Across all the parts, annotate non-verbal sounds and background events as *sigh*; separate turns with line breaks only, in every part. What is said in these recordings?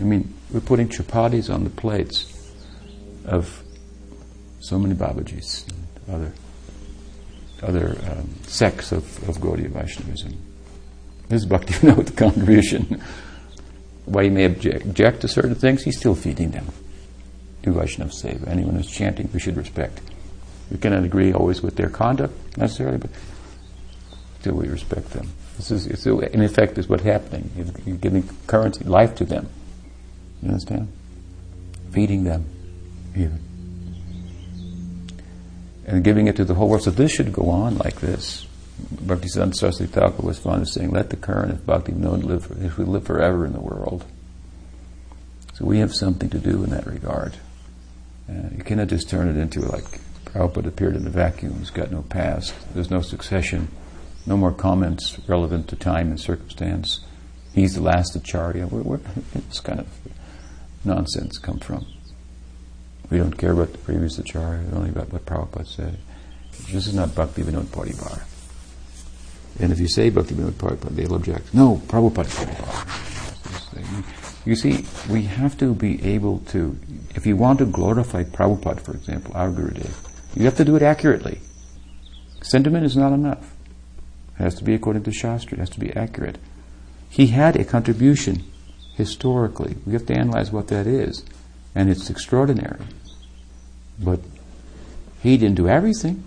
I mean, we're putting chapatis on the plates of so many Babajis and other other um, sects of, of Gaudiya Vaishnavism. This is Bhaktivinoda *laughs* contribution. Why he may object, object to certain things, he's still feeding them. Do Vaishnava Seva. Anyone who's chanting, we should respect. We cannot agree always with their conduct necessarily, but still we respect them. This is, in effect, is what's happening. You're giving currency, life to them. You understand? Feeding them, even. And giving it to the whole world. So this should go on like this. Bhaktisiddhanta Saraswati Thakur was fond of saying, let the current of Bhaktivinod live, if we live forever in the world. So we have something to do in that regard. Uh, you cannot just turn it into like Prabhupada appeared in a vacuum, he's got no past, there's no succession, no more comments relevant to time and circumstance. He's the last acharya. Where, where this kind of nonsense come from? We don't care about the previous acharya, only about what Prabhupada said. This is not Bhakti Vinod Paribar. And if you say Bhakti Vinod Paribar, they'll object. No, Prabhupada Paribar. You see, we have to be able to, if you want to glorify Prabhupada, for example, our Gurudev, you have to do it accurately. Sentiment is not enough. It has to be according to Shastra, it has to be accurate. He had a contribution historically. We have to analyze what that is. And it's extraordinary. But he didn't do everything.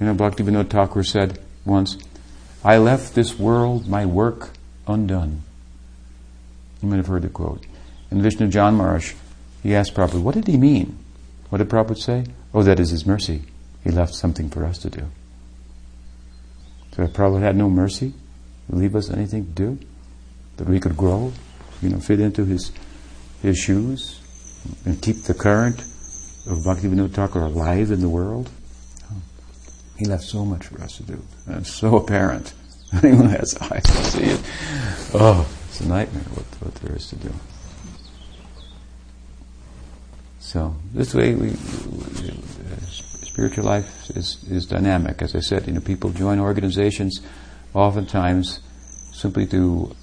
You know, Bhaktivinoda Thakur said once, I left this world, my work undone. You might have heard the quote. In Vishnujana Maharaj, he asked Prabhupada, what did he mean? What did Prabhupada say? Oh, that is his mercy. He left something for us to do. So if Prabhupada had no mercy, leave us anything to do? That we could grow, you know, fit into his his shoes and keep the current of Bhaktivinoda Thakur alive in the world? He left so much for us to do. And it's so apparent. *laughs* Anyone has eyes to see it. Oh, it's a nightmare what, what there is to do. So this way, we, uh, spiritual life is, is dynamic. As I said, you know, people join organizations oftentimes simply to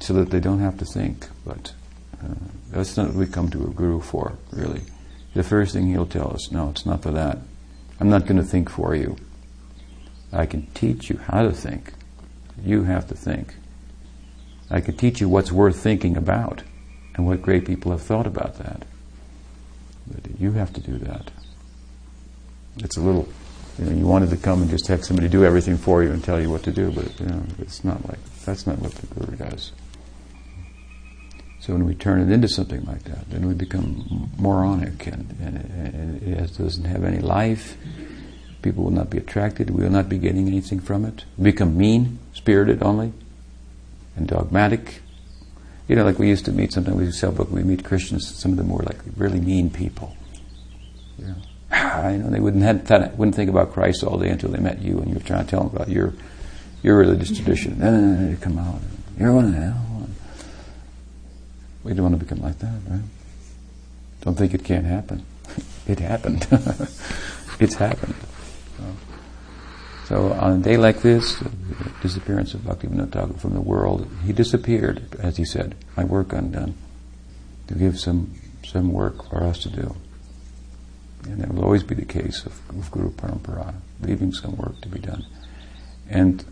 so that they don't have to think. But uh, that's not what we come to a guru for, really. The first thing he'll tell us, no, it's not for that. I'm not going to think for you. I can teach you how to think. You have to think. I can teach you what's worth thinking about and what great people have thought about that. But you have to do that. It's a little, you know, you wanted to come and just have somebody do everything for you and tell you what to do, but you know, it's not like that's not what the guru does. So when we turn it into something like that, then we become moronic and, and, and it doesn't have any life. People will not be attracted. We will not be getting anything from it. We become mean spirited only and dogmatic. You know, like we used to meet, sometimes we sell book, we meet Christians, some of them were like really mean people. You know, *sighs* know they wouldn't, have, wouldn't think about Christ all day until they met you and you were trying to tell them about your, your religious tradition. then they come out, you're going to hell. We don't want to become like that, right? Don't think it can't happen. *laughs* it happened. *laughs* it's happened. So on a day like this, the disappearance of Bhaktivinoda Thakur from the world, he disappeared, as he said, my work undone, to give some some work for us to do. And that will always be the case of, of Guru Parampara, leaving some work to be done. And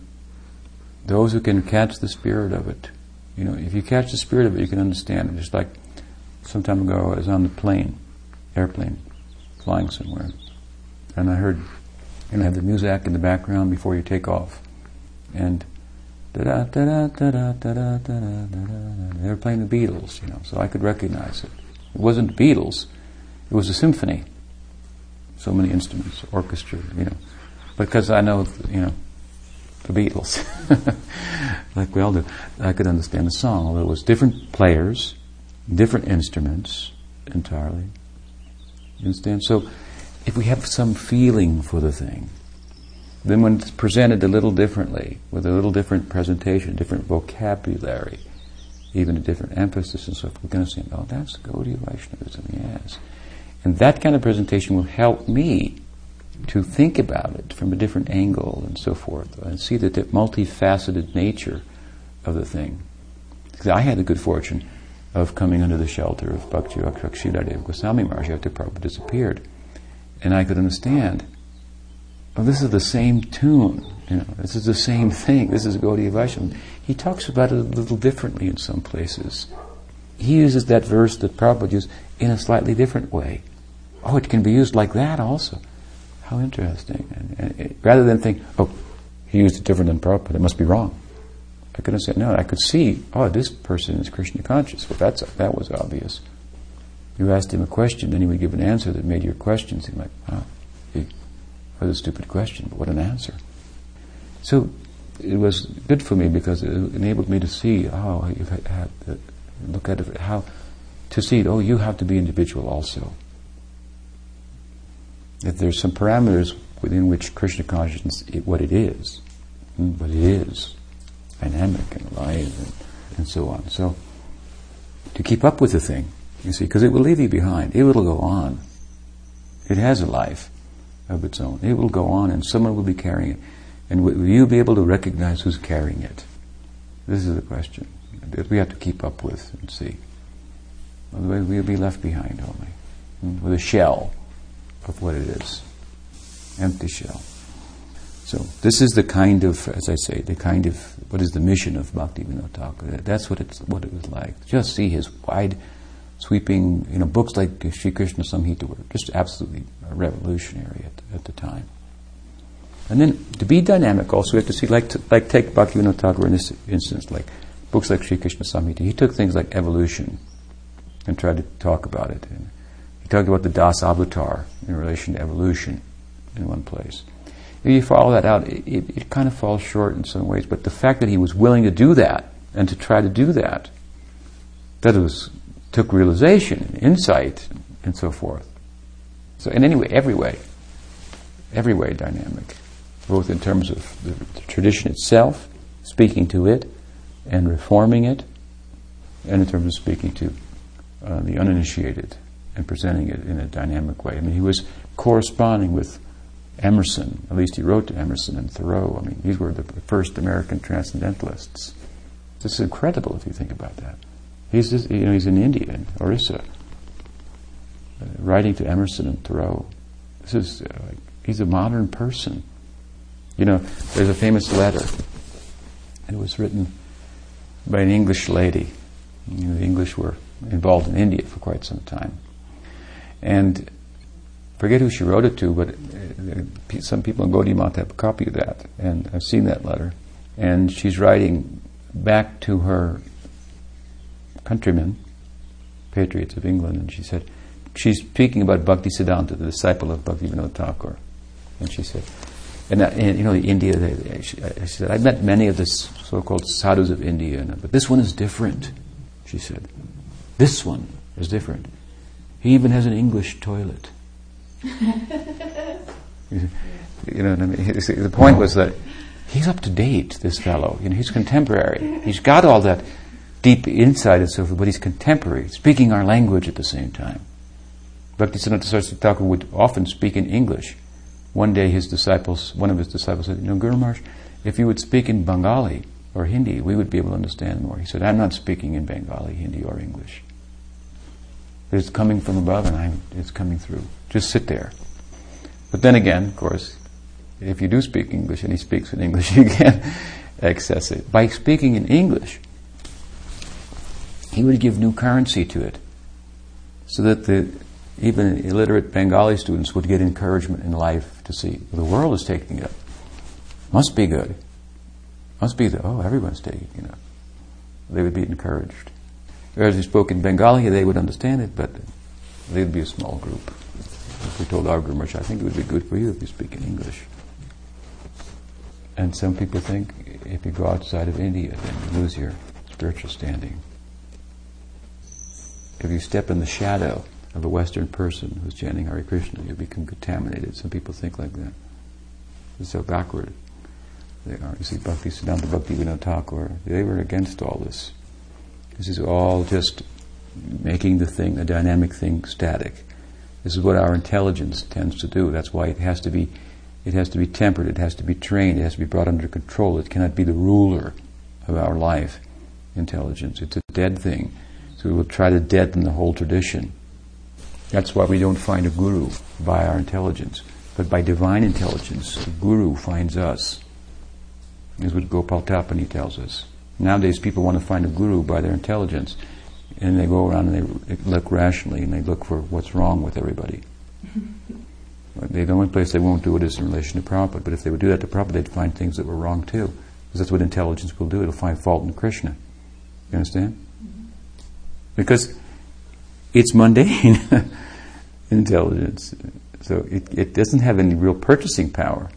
those who can catch the spirit of it, you know, if you catch the spirit of it, you can understand it. Just like some time ago, I was on the plane, airplane, flying somewhere, and I heard you and have the music in the background before you take off. And da da da da da da da da da They were playing the Beatles, you know, so I could recognize it. It wasn't the Beatles; it was a symphony. So many instruments, orchestra, you know, because I know, you know, the Beatles, *laughs* like we all do. I could understand the song, although it was different players, different instruments entirely. You understand? So if we have some feeling for the thing, then when it's presented a little differently, with a little different presentation, different vocabulary, even a different emphasis and so forth, we're going to say, oh, that's Gaudiya Vaishnavism, yes. And that kind of presentation will help me to think about it from a different angle and so forth, and see that the multifaceted nature of the thing. Because I had the good fortune of coming under the shelter of Bhakti Rakshak Sridhar Dev Goswami Maharaj after Prabhupada disappeared. And I could understand, oh, this is the same tune, you know, this is the same thing, this is Gaudiya Vaishnava. He talks about it a little differently in some places. He uses that verse that Prabhupada used in a slightly different way. Oh, it can be used like that also. How interesting. And, and it, rather than think, oh, he used it different than Prabhupada, it must be wrong. I couldn't say, no, I could see, oh, this person is Krishna conscious. Well, that's, that was obvious. You asked him a question, then he would give an answer that made your question seem like, he, what a stupid question, but what an answer. So it was good for me because it enabled me to see oh, how you had look at it, how to see, oh, you have to be individual also. That there's some parameters within which Krishna consciousness, it, what it is, what it is, dynamic and alive and, and so on. So, to keep up with the thing, you see, because it will leave you behind. It will go on. It has a life of its own. It will go on and someone will be carrying it. And will you be able to recognize who's carrying it? This is the question that we have to keep up with and see. Otherwise, we'll be left behind only hmm, with a shell of what it is, empty shell. So this is the kind of, as I say, the kind of what is the mission of Bhakti Vinod Thakur. That's what it's what it was like. Just see his wide, sweeping, you know, books like Sri Krishna Samhita were just absolutely revolutionary at, at the time. And then to be dynamic, also we have to see, like, to, like take Bhaktivinoda Thakur in this instance, like books like Sri Krishna Samhita. He took things like evolution and tried to talk about it. And he talked about the Das Avatar in relation to evolution in one place. If you follow that out, it, it, it kind of falls short in some ways. But the fact that he was willing to do that and to try to do that, that was took realization, insight, and so forth. So in any way, every way, every way dynamic both in terms of the, the tradition itself, speaking to it, and reforming it, and in terms of speaking to uh, the uninitiated and presenting it in a dynamic way. I mean, he was corresponding with Emerson, at least he wrote to Emerson and Thoreau. I mean, these were the first American transcendentalists. This is incredible if you think about that. He's, just, you know, he's in India, in Orissa, uh, writing to Emerson and Thoreau. This is, uh, he's a modern person. You know, there's a famous letter. It was written by an English lady. You know, the English were involved in India for quite some time. And forget who she wrote it to, but uh, some people in Gaudiya have a copy of that, and I've seen that letter. And she's writing back to her countrymen, patriots of England, and she said, she's speaking about Bhakti Siddhanta, the disciple of Vinod Thakur. And she said, and, uh, and you know, India, they, she, she, said, I've met many of the so-called sadhus of India, but this one is different, she said. This one is different. He even has an English toilet. *laughs* you know what I mean? The point was that he's up to date, this fellow. You know, he's contemporary. He's got all that deep insight and so forth, but he's contemporary, speaking our language at the same time. Bhaktisiddhanta Saraswati Thakur would often speak in English one day his disciples, one of his disciples said, you know, Guru Maharaj, if you would speak in Bengali or Hindi, we would be able to understand more. He said, I'm not speaking in Bengali, Hindi, or English. It's coming from above and I'm, it's coming through. Just sit there. But then again, of course, if you do speak English and he speaks in English, *laughs* you can access it. By speaking in English, he would give new currency to it. So that the even illiterate Bengali students would get encouragement in life to see the world is taking it up. Must be good. Must be that, oh, everyone's taking it up. They would be encouraged. Whereas you spoke in Bengali, they would understand it, but they'd be a small group. If we told our Guru I think it would be good for you if you speak in English. And some people think if you go outside of India, then you lose your spiritual standing. If you step in the shadow of a Western person who's chanting Hare Krishna, you become contaminated. Some people think like that. It's so backward they are. You see, Bhakti Siddhanta Bhakti Vinod Thakur, they were against all this. This is all just making the thing, the dynamic thing, static. This is what our intelligence tends to do. That's why it has to be, it has to be tempered. It has to be trained. It has to be brought under control. It cannot be the ruler of our life. Intelligence. It's a dead thing. So we will try to deaden the whole tradition. That's why we don't find a guru by our intelligence, but by divine intelligence. The guru finds us. Is what Gopal Tapani tells us. Nowadays, people want to find a guru by their intelligence, and they go around and they look rationally and they look for what's wrong with everybody. the only place they won't do it is in relation to Prabhupada. But if they would do that to Prabhupada, they'd find things that were wrong too. Because that's what intelligence will do. It'll find fault in Krishna. You understand? Because it's mundane *laughs* intelligence. So it, it doesn't have any real purchasing power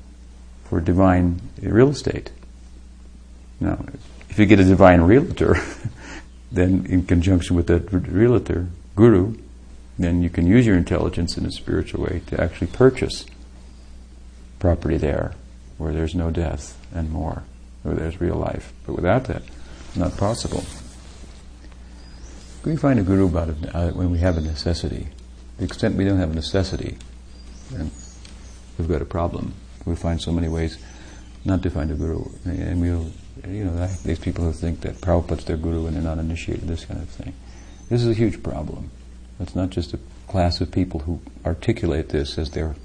for divine real estate. Now, if you get a divine realtor, *laughs* then in conjunction with that realtor, guru, then you can use your intelligence in a spiritual way to actually purchase property there where there's no death and more, where there's real life. But without that, not possible. We find a guru about it uh, when we have a necessity. The extent we don't have a necessity, then we've got a problem. We find so many ways not to find a guru, and we'll you know, these people who think that Prabhupada's their guru and they're not initiated, this kind of thing. This is a huge problem. It's not just a class of people who articulate this as their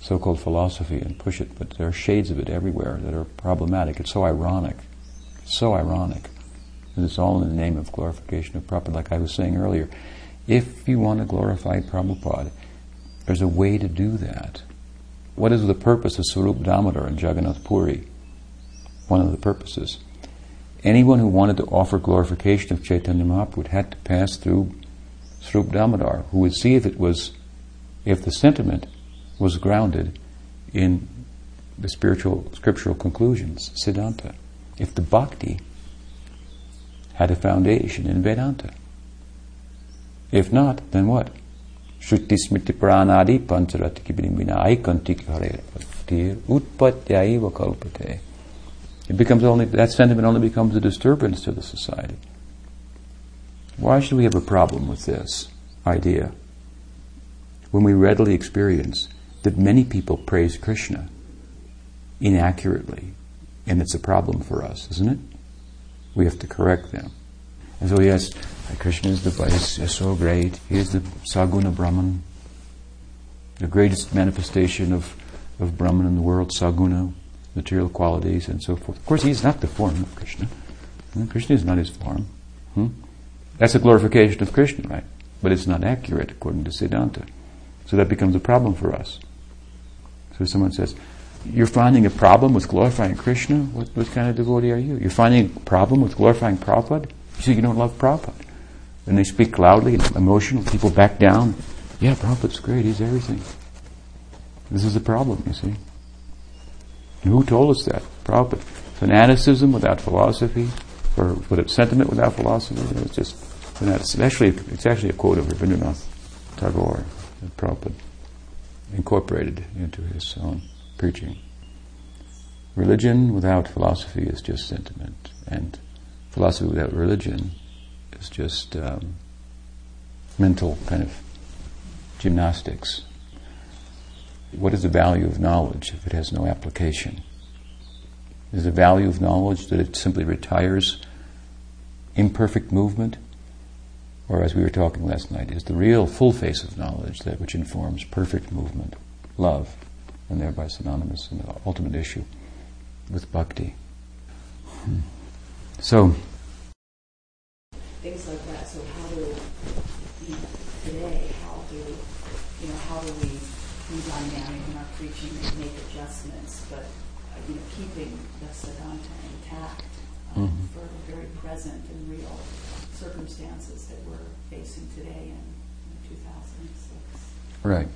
so-called philosophy and push it, but there are shades of it everywhere that are problematic. It's so ironic. It's so ironic. And it's all in the name of glorification of Prabhupada. Like I was saying earlier, if you want to glorify Prabhupada, there's a way to do that. What is the purpose of Swarup Damodar and Jagannath Puri? One of the purposes. Anyone who wanted to offer glorification of Chaitanya Mahaprabhu had to pass through Swarup Damodar, who would see if it was, if the sentiment was grounded in the spiritual, scriptural conclusions, Siddhanta. If the bhakti had a foundation in Vedanta. If not, then what? Shruti smriti pranadi pancharati kibinimina aikantik hare utpatyaiva kalpate. It becomes only that sentiment only becomes a disturbance to the society. Why should we have a problem with this idea when we readily experience that many people praise Krishna inaccurately, and it's a problem for us, isn't it? We have to correct them. And so, yes, Krishna is the is so great. He is the Saguna Brahman, the greatest manifestation of, of Brahman in the world, Saguna material qualities and so forth. Of course, he's not the form of Krishna. Hmm? Krishna is not his form. Hmm? That's a glorification of Krishna, right? But it's not accurate according to Siddhanta. So that becomes a problem for us. So someone says, You're finding a problem with glorifying Krishna? What, what kind of devotee are you? You're finding a problem with glorifying Prabhupada? You you don't love Prabhupada. And they speak loudly and emotional, people back down. Yeah, Prabhupada's great, he's everything. This is the problem, you see. Who told us that? Prabhupada. Fanaticism without philosophy, or put it, sentiment without philosophy. It's just fanaticism. Actually, it's actually a quote of Rabindranath Tagore that Prabhupada incorporated into his own preaching. Religion without philosophy is just sentiment, and philosophy without religion is just um, mental kind of gymnastics. What is the value of knowledge if it has no application? Is the value of knowledge that it simply retires imperfect movement? Or, as we were talking last night, is the real full face of knowledge that which informs perfect movement, love, and thereby synonymous in the ultimate issue with bhakti? Hmm. So,
things like that. So, how do we today? How do you know? How do we be dynamic in our preaching and make adjustments, but uh, you know, keeping the Siddhanta intact um, mm-hmm. for very present and real circumstances that we're facing today in, in 2006.
Right.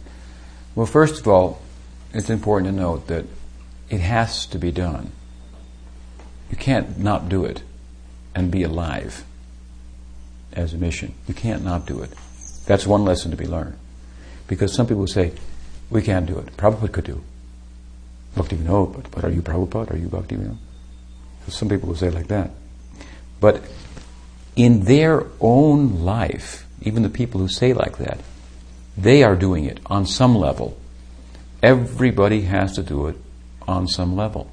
Well, first of all, it's important to note that it has to be done. You can't not do it and be alive as a mission. You can't not do it. That's one lesson to be learned. Because some people say, we can't do it. Prabhupada could do. Bhakti Vinod, but, but are you Prabhupada? Are you Bhakti Vinod? Some people will say like that. But in their own life, even the people who say like that, they are doing it on some level. Everybody has to do it on some level.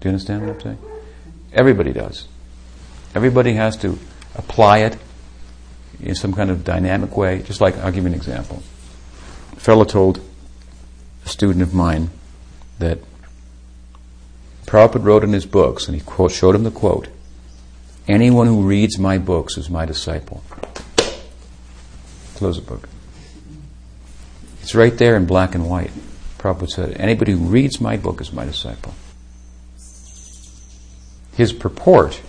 Do you understand what I'm saying? Everybody does. Everybody has to apply it in some kind of dynamic way. Just like, I'll give you an example. Fellow told a student of mine that Prabhupada wrote in his books, and he quote, showed him the quote Anyone who reads my books is my disciple. Close the book. It's right there in black and white. Prabhupada said, Anybody who reads my book is my disciple. His purport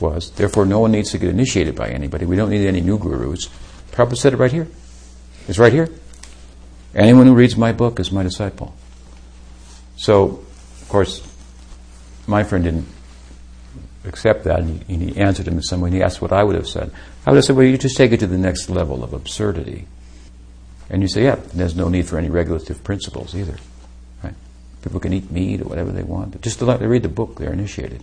was, therefore, no one needs to get initiated by anybody. We don't need any new gurus. Prabhupada said it right here. It's right here. Anyone who reads my book is my disciple. So, of course, my friend didn't accept that, and he, and he answered him in some way, he asked what I would have said. I would have said, well, you just take it to the next level of absurdity. And you say, yeah, there's no need for any regulative principles either. Right? People can eat meat or whatever they want. But just to let, they read the book, they're initiated.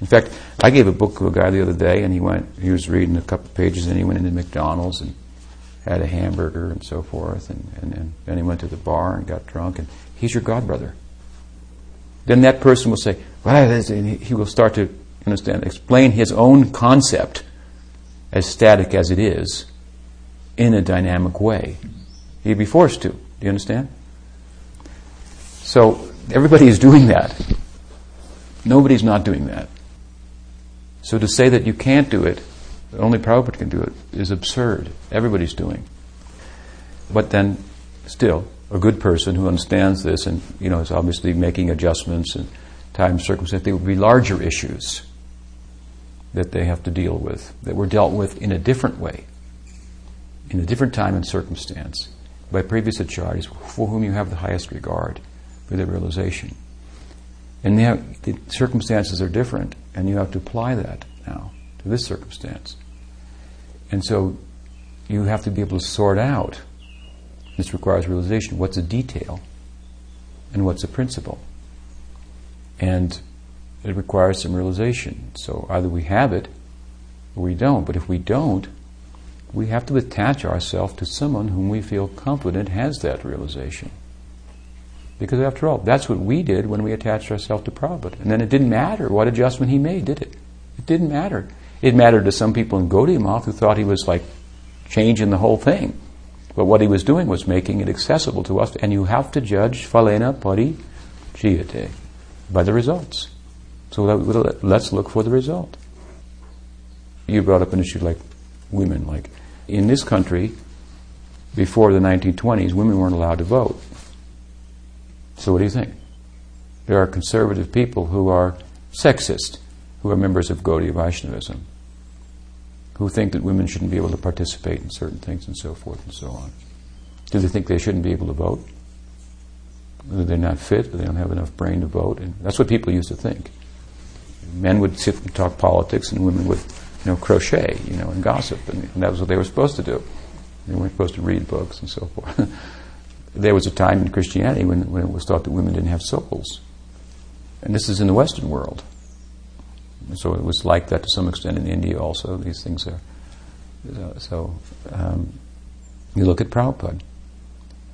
In fact, I gave a book to a guy the other day, and he went. He was reading a couple pages, and he went into McDonald's and had a hamburger and so forth, and, and, and then he went to the bar and got drunk. And he's your godbrother. Then that person will say, "Well," and he will start to understand, explain his own concept, as static as it is, in a dynamic way. He'd be forced to. Do you understand? So everybody is doing that. Nobody's not doing that. So to say that you can't do it, only Prabhupada can do it, is absurd. Everybody's doing. But then, still, a good person who understands this and you know is obviously making adjustments and time circumstance, there will be larger issues that they have to deal with that were dealt with in a different way, in a different time and circumstance, by previous acharyas for whom you have the highest regard for their realization. And now the circumstances are different, and you have to apply that now this circumstance. And so you have to be able to sort out, this requires realization, what's a detail and what's a principle. And it requires some realization. So either we have it or we don't. But if we don't, we have to attach ourselves to someone whom we feel confident has that realization. Because after all, that's what we did when we attached ourselves to Prabhupada. And then it didn't matter what adjustment he made, did it? It didn't matter. It mattered to some people in Gaudiya Math who thought he was like changing the whole thing. But what he was doing was making it accessible to us, and you have to judge phalena pari jiyate by the results. So let's look for the result. You brought up an issue like women. Like in this country, before the 1920s, women weren't allowed to vote. So what do you think? There are conservative people who are sexist, who are members of Gaudiya Vaishnavism, who think that women shouldn't be able to participate in certain things and so forth and so on. Do they think they shouldn't be able to vote? That they're not fit, that they don't have enough brain to vote? And that's what people used to think. Men would sit and talk politics, and women would, you know, crochet, you know, and gossip, and, and that was what they were supposed to do. They weren't supposed to read books and so forth. *laughs* there was a time in Christianity when, when it was thought that women didn't have souls. And this is in the Western world. And so it was like that to some extent in India also. These things are. So um, you look at Prabhupada.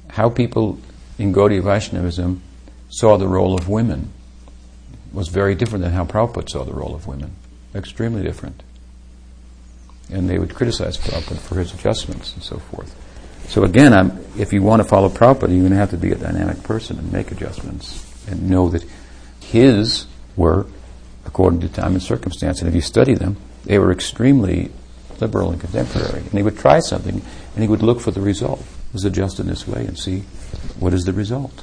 How people in Gaudiya Vaishnavism saw the role of women was very different than how Prabhupada saw the role of women. Extremely different. And they would criticize Prabhupada for his adjustments and so forth. So again, I'm, if you want to follow Prabhupada, you're going to have to be a dynamic person and make adjustments and know that his were according to time and circumstance. And if you study them, they were extremely liberal and contemporary. And he would try something and he would look for the result. It was adjust in this way and see what is the result.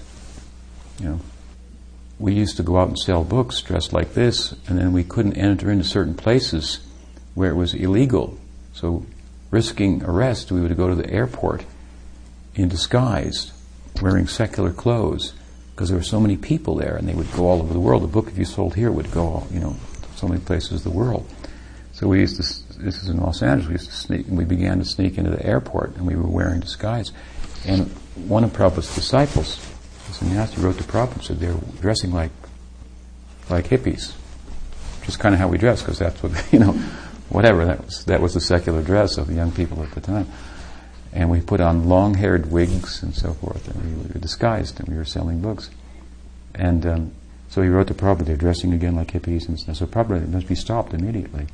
You know, we used to go out and sell books dressed like this, and then we couldn't enter into certain places where it was illegal. So risking arrest, we would go to the airport in disguise, wearing secular clothes, because there were so many people there, and they would go all over the world. The book, if you sold here, would go, you know, so many places in the world. So we used to. This is in Los Angeles. We used to sneak. And we began to sneak into the airport, and we were wearing disguise. And one of Prabhupada's disciples, sannyasi, wrote to Prabhupada said they're dressing like like hippies, is kind of how we dress, because that's what *laughs* you know whatever that was. That was the secular dress of the young people at the time. And we put on long-haired wigs and so forth, and we were disguised, and we were selling books. And um, so he wrote to Prabhupada, they're dressing again like hippies, and so Prabhupada must be stopped immediately.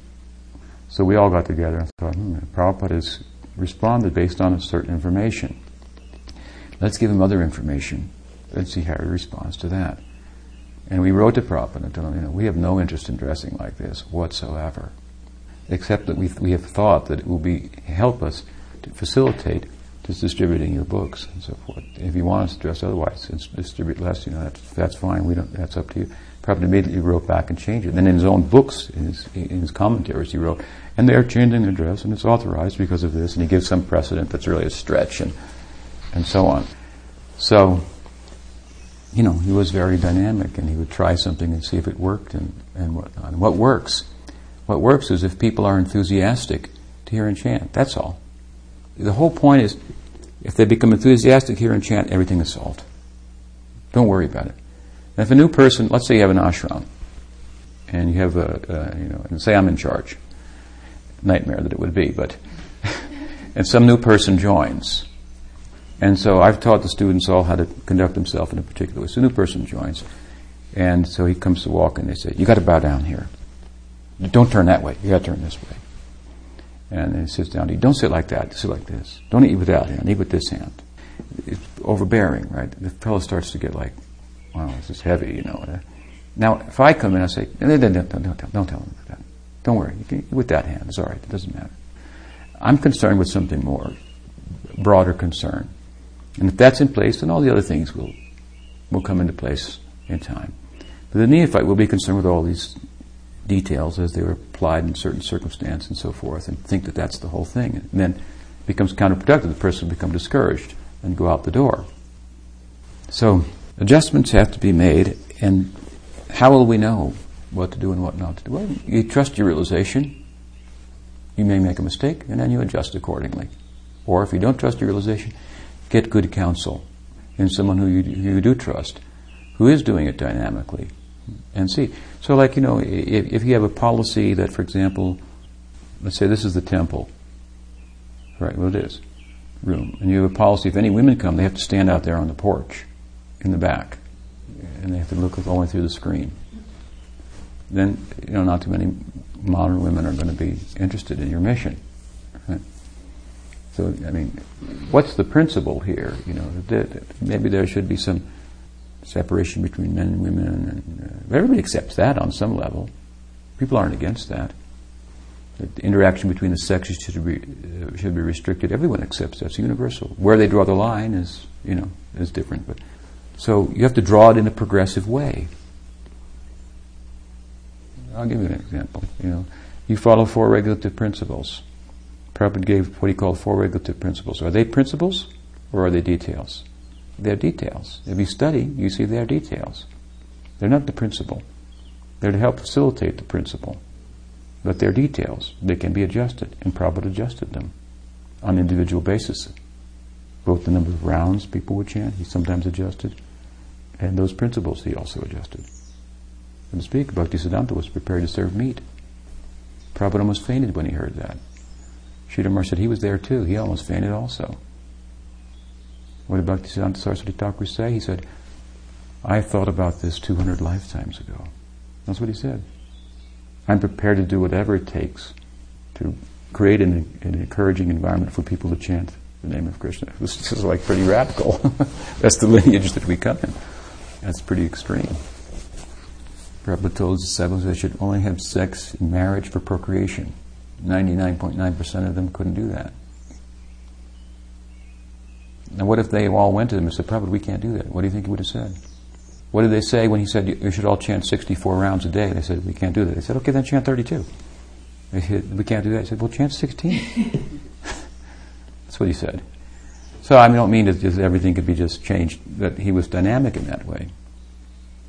So we all got together and thought, hmm, Prabhupada has responded based on a certain information. Let's give him other information. Let's see how he responds to that. And we wrote to Prabhupada and told him, you know, we have no interest in dressing like this whatsoever, except that we, we have thought that it will be help us to facilitate just distributing your books and so forth. If you want us to dress otherwise, distribute less, you know, that's, that's fine. We don't, that's up to you. Prabhupada immediately wrote back and changed it. Then in his own books, in his, in his commentaries, he wrote, and they're changing their dress, and it's authorized because of this, and he gives some precedent that's really a stretch, and, and so on. So, you know, he was very dynamic, and he would try something and see if it worked and, and whatnot. And what works? What works is if people are enthusiastic to hear and chant. That's all. The whole point is, if they become enthusiastic here and chant, everything is solved. Don't worry about it. And if a new person, let's say you have an ashram, and you have a, you know, and say I'm in charge, nightmare that it would be, but, *laughs* and some new person joins. And so I've taught the students all how to conduct themselves in a particular way. So a new person joins, and so he comes to walk, and they say, "You got to bow down here. Don't turn that way. You got to turn this way." And he sits down. He don't sit like that. Sit like this. Don't eat with that hand. Eat with this hand. It's overbearing, right? The fellow starts to get like, wow, this is heavy, you know. Now, if I come in, I say, don't, don't, don't, don't, don't tell him that. Don't worry. You can, with that hand, it's all right. It doesn't matter. I'm concerned with something more, broader concern. And if that's in place, then all the other things will, will come into place in time. But the neophyte will be concerned with all these details as they were applied in certain circumstances and so forth, and think that that's the whole thing. And then it becomes counterproductive. The person will become discouraged and go out the door. So adjustments have to be made, and how will we know what to do and what not to do? Well, you trust your realization. You may make a mistake, and then you adjust accordingly. Or if you don't trust your realization, get good counsel in someone who you, you do trust, who is doing it dynamically, and see. So, like, you know, if, if you have a policy that, for example, let's say this is the temple, right, well, it is, room, and you have a policy if any women come, they have to stand out there on the porch in the back, and they have to look way through the screen. Then, you know, not too many modern women are going to be interested in your mission. Right? So, I mean, what's the principle here? You know, maybe there should be some separation between men and women, and uh, everybody accepts that on some level. People aren't against that. The interaction between the sexes should be uh, should be restricted. Everyone accepts that's universal. Where they draw the line is, you know, is different. But so you have to draw it in a progressive way. I'll give you an example. You know, you follow four regulative principles. Prabhupada gave what he called four regulative principles. Are they principles or are they details? They're details. If you study, you see they're details. They're not the principle. They're to help facilitate the principle. But they're details. They can be adjusted, and Prabhupada adjusted them on an individual basis. Both the number of rounds people would chant, he sometimes adjusted, and those principles he also adjusted. And to speak, Bhaktisiddhanta was prepared to serve meat. Prabhupada almost fainted when he heard that. Sridhar said he was there too. He almost fainted also. What did Bhaktisiddhanta Saraswati Thakur say? He said, I thought about this 200 lifetimes ago. That's what he said. I'm prepared to do whatever it takes to create an, an encouraging environment for people to chant the name of Krishna. *laughs* This, is like pretty radical. *laughs* That's the lineage that we come in. That's pretty extreme. Prabhupada told his disciples they should only have sex in marriage for procreation. 99.9% of them couldn't do that. Now, what if they all went to him and said, Prabhupada, we can't do that? What do you think he would have said? What did they say when he said, you should all chant 64 rounds a day? They said, we can't do that. They said, okay, then chant 32. They said, we can't do that. He said, well, chant 16. *laughs* That's what he said. So I don't mean that just everything could be just changed, but he was dynamic in that way.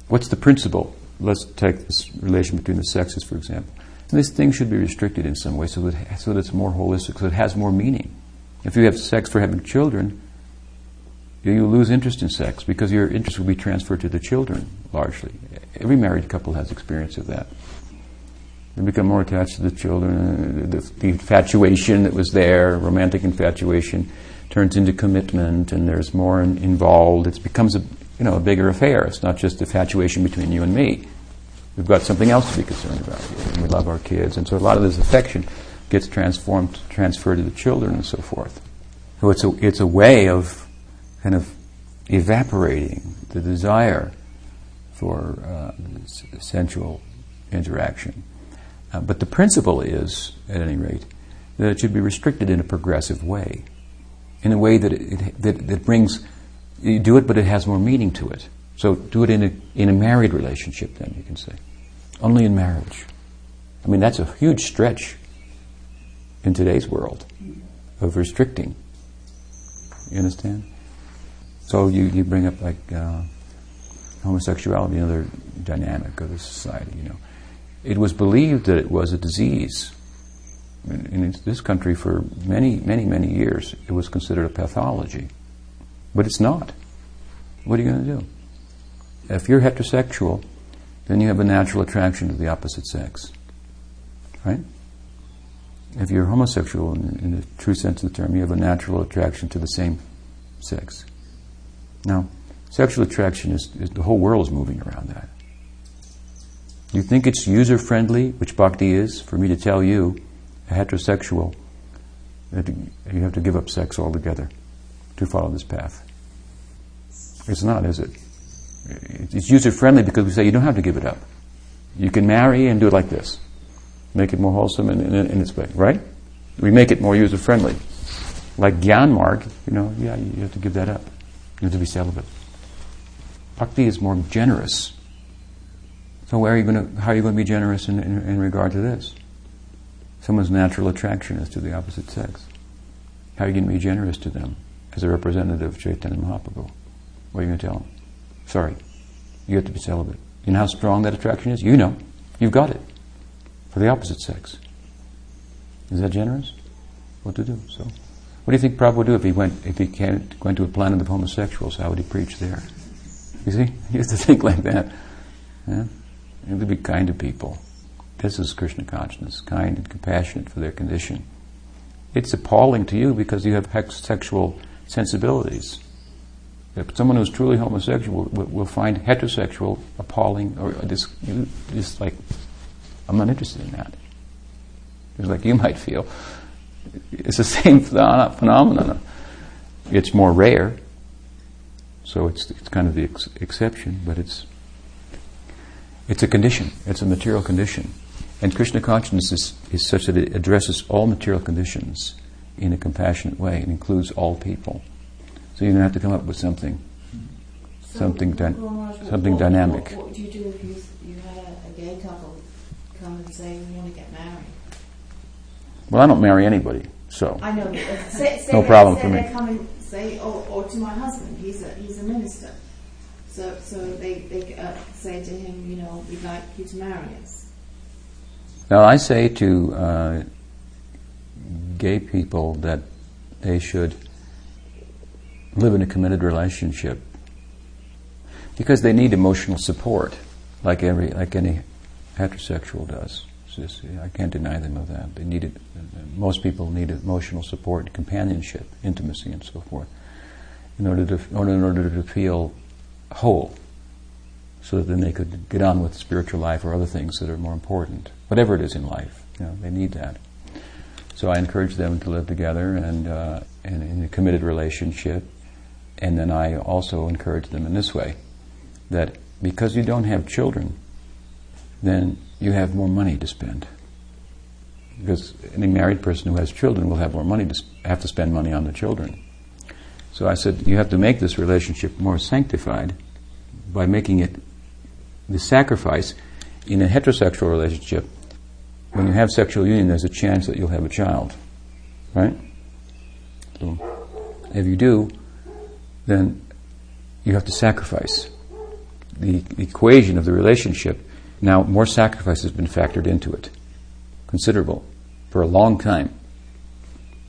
What's the principle? Let's take this relation between the sexes, for example. And this thing should be restricted in some way so that, so that it's more holistic, so it has more meaning. If you have sex for having children, you lose interest in sex because your interest will be transferred to the children largely. Every married couple has experience of that. They become more attached to the children. The, the infatuation that was there, romantic infatuation, turns into commitment, and there's more in, involved. It becomes a you know a bigger affair. It's not just infatuation between you and me. We've got something else to be concerned about. And we love our kids, and so a lot of this affection gets transformed, transferred to the children, and so forth. So it's a, it's a way of kind of evaporating the desire for uh, sensual interaction. Uh, but the principle is, at any rate, that it should be restricted in a progressive way, in a way that it, that, that brings you do it, but it has more meaning to it. So do it in a in a married relationship. Then you can say, only in marriage. I mean, that's a huge stretch in today's world of restricting. You understand? So you, you bring up like uh, homosexuality, another dynamic of the society. You know, it was believed that it was a disease. In, in this country, for many, many, many years, it was considered a pathology, but it's not. What are you going to do? If you're heterosexual, then you have a natural attraction to the opposite sex, right? If you're homosexual, in, in the true sense of the term, you have a natural attraction to the same sex. Now, sexual attraction is, is the whole world is moving around that. You think it's user friendly, which bhakti is, for me to tell you, a heterosexual, that you have to give up sex altogether to follow this path. It's not, is it? It's user friendly because we say you don't have to give it up. You can marry and do it like this. Make it more wholesome in, in, in its way, right? We make it more user friendly. Like Gyan Marg, you know, yeah, you have to give that up. You have to be celibate. Bhakti is more generous. So where are to, how are you going to be generous in, in, in regard to this? Someone's natural attraction is to the opposite sex. How are you going to be generous to them as a representative of Chaitanya Mahaprabhu? What are you going to tell them? Sorry, you have to be celibate. You know how strong that attraction is? You know. You've got it. For the opposite sex. Is that generous? What to do? So, what do you think Prabhupada would do if he went if he can't, went to a planet of homosexuals? How would he preach there? You see, *laughs* he used to think like that. Yeah? To be kind to people. This is Krishna consciousness, kind and compassionate for their condition. It's appalling to you because you have sexual sensibilities. If someone who's truly homosexual will, will find heterosexual appalling or just, just like, I'm not interested in that. It's like you might feel. It's the *laughs* same phenomenon. It's more rare, so it's, it's kind of the ex- exception, but it's it's a condition. It's a material condition. And Krishna consciousness is, is such that it addresses all material conditions in a compassionate way. It includes all people. So you're going to have to come up with something, so something, dy- something
what,
dynamic.
What, what, would you do if you, you had a, a gay couple come and say we want to get married?
Well, I don't marry anybody, so
I know. Say, say
no
they,
problem for me.
Come and say, or, or to my husband, he's a he's a minister. So so they they uh, say to him, you know, we'd like you to marry us.
Now I say to uh, gay people that they should live in a committed relationship because they need emotional support, like every like any heterosexual does. I can't deny them of that. They need it. Most people need emotional support, companionship, intimacy, and so forth, in order to in order to feel whole, so that then they could get on with spiritual life or other things that are more important. Whatever it is in life, you know, they need that. So I encourage them to live together and, uh, and in a committed relationship. And then I also encourage them in this way that because you don't have children, then you have more money to spend. Because any married person who has children will have more money to sp- have to spend money on the children. So I said you have to make this relationship more sanctified by making it the sacrifice in a heterosexual relationship. When you have sexual union, there's a chance that you'll have a child, right? So if you do, then you have to sacrifice the equation of the relationship. Now, more sacrifice has been factored into it, considerable, for a long time.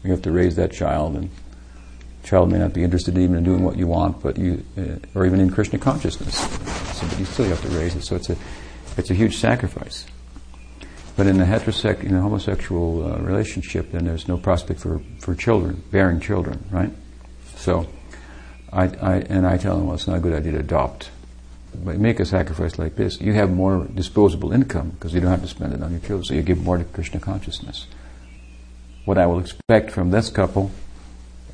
You have to raise that child, and the child may not be interested even in doing what you want, but you, uh, or even in Krishna consciousness. So, but you still have to raise it. So it's a, it's a huge sacrifice. But in a heterosexual, in a homosexual uh, relationship, then there's no prospect for, for children, bearing children, right? So, I, I, and I tell them, well, it's not a good idea to adopt. Make a sacrifice like this, you have more disposable income because you don't have to spend it on your children, so you give more to Krishna consciousness. what I will expect from this couple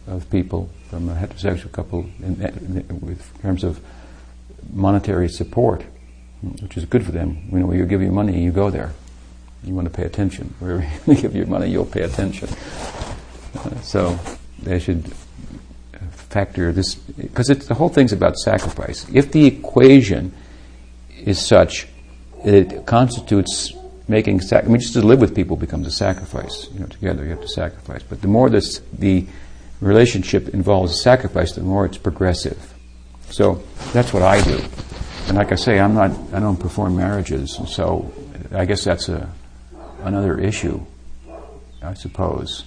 of people, from a heterosexual couple, in, in, in terms of monetary support, which is good for them. You know, you give your money, you go there. You want to pay attention. *laughs* Wherever you give your money, you'll pay attention. Uh, *laughs* so they should factor this because it's the whole thing's about sacrifice. If the equation is such that it constitutes making sac- I mean, just to live with people becomes a sacrifice. You know, together you have to sacrifice. But the more this the relationship involves sacrifice, the more it's progressive. So that's what I do. And like I say, I'm not. I don't perform marriages, so I guess that's a another issue. I suppose,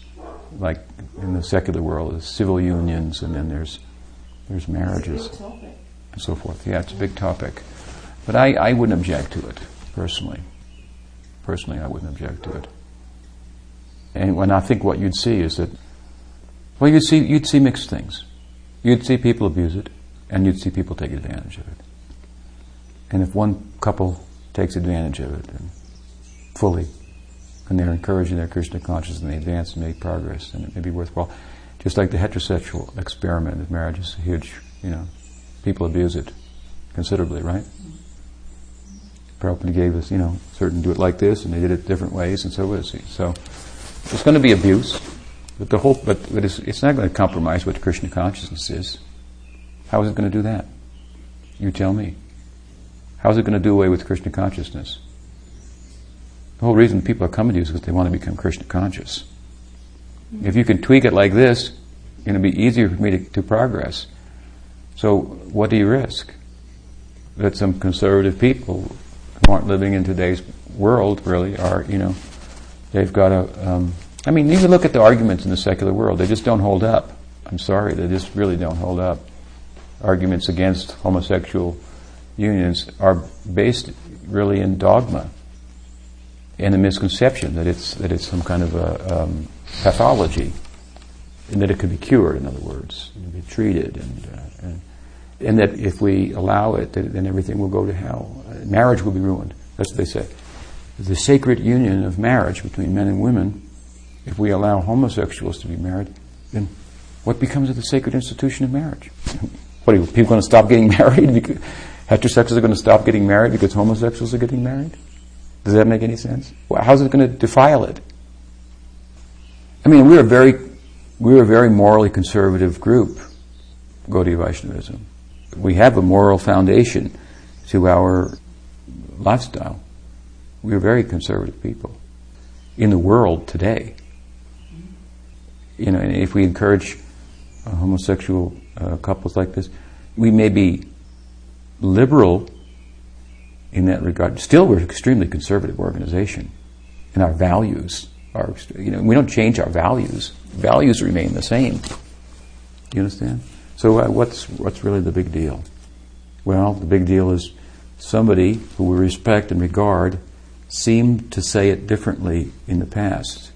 like in the secular world, there's civil unions, and then there's there's marriages and so forth. Yeah, it's a big topic, but I, I wouldn't object to it personally. Personally, I wouldn't object to it. And when I think what you'd see is that, well, you'd see you'd see mixed things. You'd see people abuse it, and you'd see people take advantage of it. And if one couple takes advantage of it and fully, and they're encouraging their Krishna consciousness and they advance and make progress, and it may be worthwhile. Just like the heterosexual experiment of marriage is a huge, you know, people abuse it considerably, right? Prabhupada gave us, you know, certain do it like this, and they did it different ways, and so is he. So there's going to be abuse, but the whole, but, but it's, it's not going to compromise what Krishna consciousness is. How is it going to do that? You tell me. How is it going to do away with Krishna consciousness? The whole reason people are coming to you is because they want to become Krishna conscious. If you can tweak it like this, it'll be easier for me to, to progress. So, what do you risk? That some conservative people who aren't living in today's world really are, you know, they've got a. Um, I mean, even look at the arguments in the secular world; they just don't hold up. I'm sorry, they just really don't hold up. Arguments against homosexual unions are based really in dogma and a misconception that it's that it's some kind of a um, pathology, and that it could be cured. In other words, it be treated, and, uh, and and that if we allow it, then everything will go to hell. Uh, marriage will be ruined. That's what they say. The sacred union of marriage between men and women. If we allow homosexuals to be married, then what becomes of the sacred institution of marriage? *laughs* what are people going to stop getting *laughs* married? Because heterosexuals are going to stop getting married because homosexuals are getting married? Does that make any sense? How's it going to defile it? I mean, we're a very, we're a very morally conservative group, Gaudiya Vaishnavism. We have a moral foundation to our lifestyle. We're very conservative people in the world today. You know, if we encourage uh, homosexual uh, couples like this, we may be liberal in that regard. Still, we're an extremely conservative organization, and our values are, you know, we don't change our values. Values remain the same. You understand? So, uh, what's what's really the big deal? Well, the big deal is somebody who we respect and regard seemed to say it differently in the past.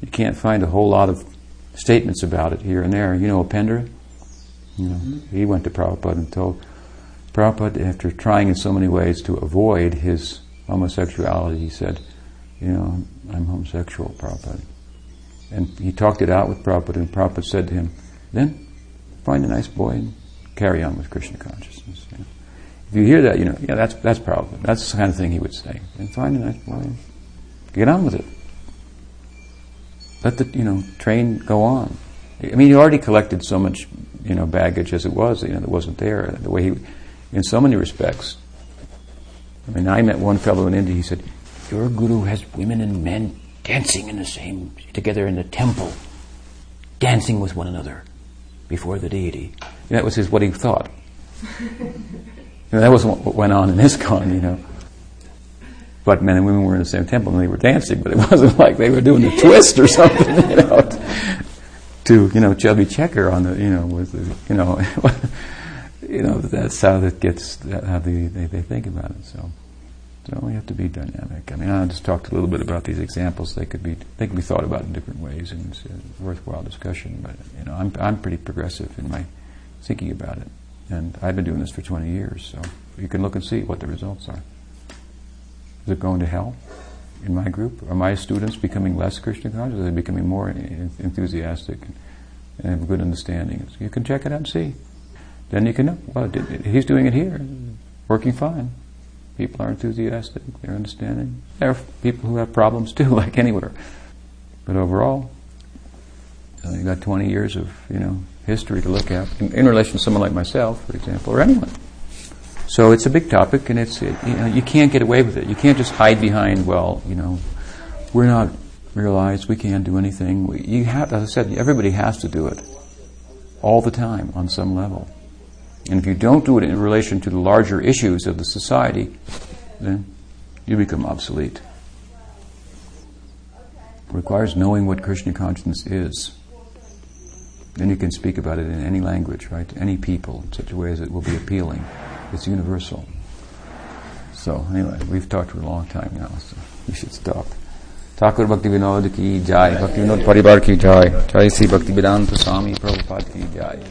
You can't find a whole lot of statements about it here and there. You know, Upendra? You know, he went to Prabhupada and told Prabhupada, after trying in so many ways to avoid his homosexuality, he said, You know, I'm homosexual, Prabhupada. And he talked it out with Prabhupada, and Prabhupada said to him, Then find a nice boy and carry on with Krishna consciousness. You know. If you hear that, you know, yeah, that's, that's Prabhupada. That's the kind of thing he would say. And find a nice boy and get on with it. Let the, you know, train go on. I mean, he already collected so much, you know, baggage as it was, you know, that wasn't there. The way he, in so many respects. I mean, I met one fellow in India. He said, "Your guru has women and men dancing in the same together in the temple, dancing with one another before the deity." And that was his what he thought. *laughs* and that wasn't what went on in his ISKCON, you know. But men and women were in the same temple and they were dancing, but it *laughs* wasn't like they were doing a twist or something, you know, *laughs* to you know chubby checker on the you know with the, you know. You know, that's how that gets, how they, they, they, think about it. So, so we have to be dynamic. I mean, I just talked a little bit about these examples. They could be, they could be thought about in different ways, and it's a worthwhile discussion. But you know, I'm, I'm pretty progressive in my thinking about it, and I've been doing this for 20 years. So you can look and see what the results are. Is it going to hell? in my group? Are my students becoming less Krishna conscious? Are they becoming more enthusiastic and have a good understanding? So you can check it out and see. Then you can know, well, he's doing it here, working fine. People are enthusiastic, they're understanding. There are people who have problems too, *laughs* like anywhere. But overall, uh, you got 20 years of, you know, history to look at in, in relation to someone like myself, for example, or anyone. So it's a big topic, and it's it, you know you can't get away with it. You can't just hide behind well, you know, we're not realized, we can't do anything. We, you have, as I said, everybody has to do it all the time on some level. And if you don't do it in relation to the larger issues of the society, then you become obsolete. It requires knowing what Krishna consciousness is. Then you can speak about it in any language, right? Any people, in such a way as it will be appealing. It's universal. So anyway, we've talked for a long time now, so we should stop. Thakur भक्ति विनोद की जाय भक्ति विनोद परिवार की जाय जय श्री भक्ति वेदांत स्वामी प्रभुपाद की जाय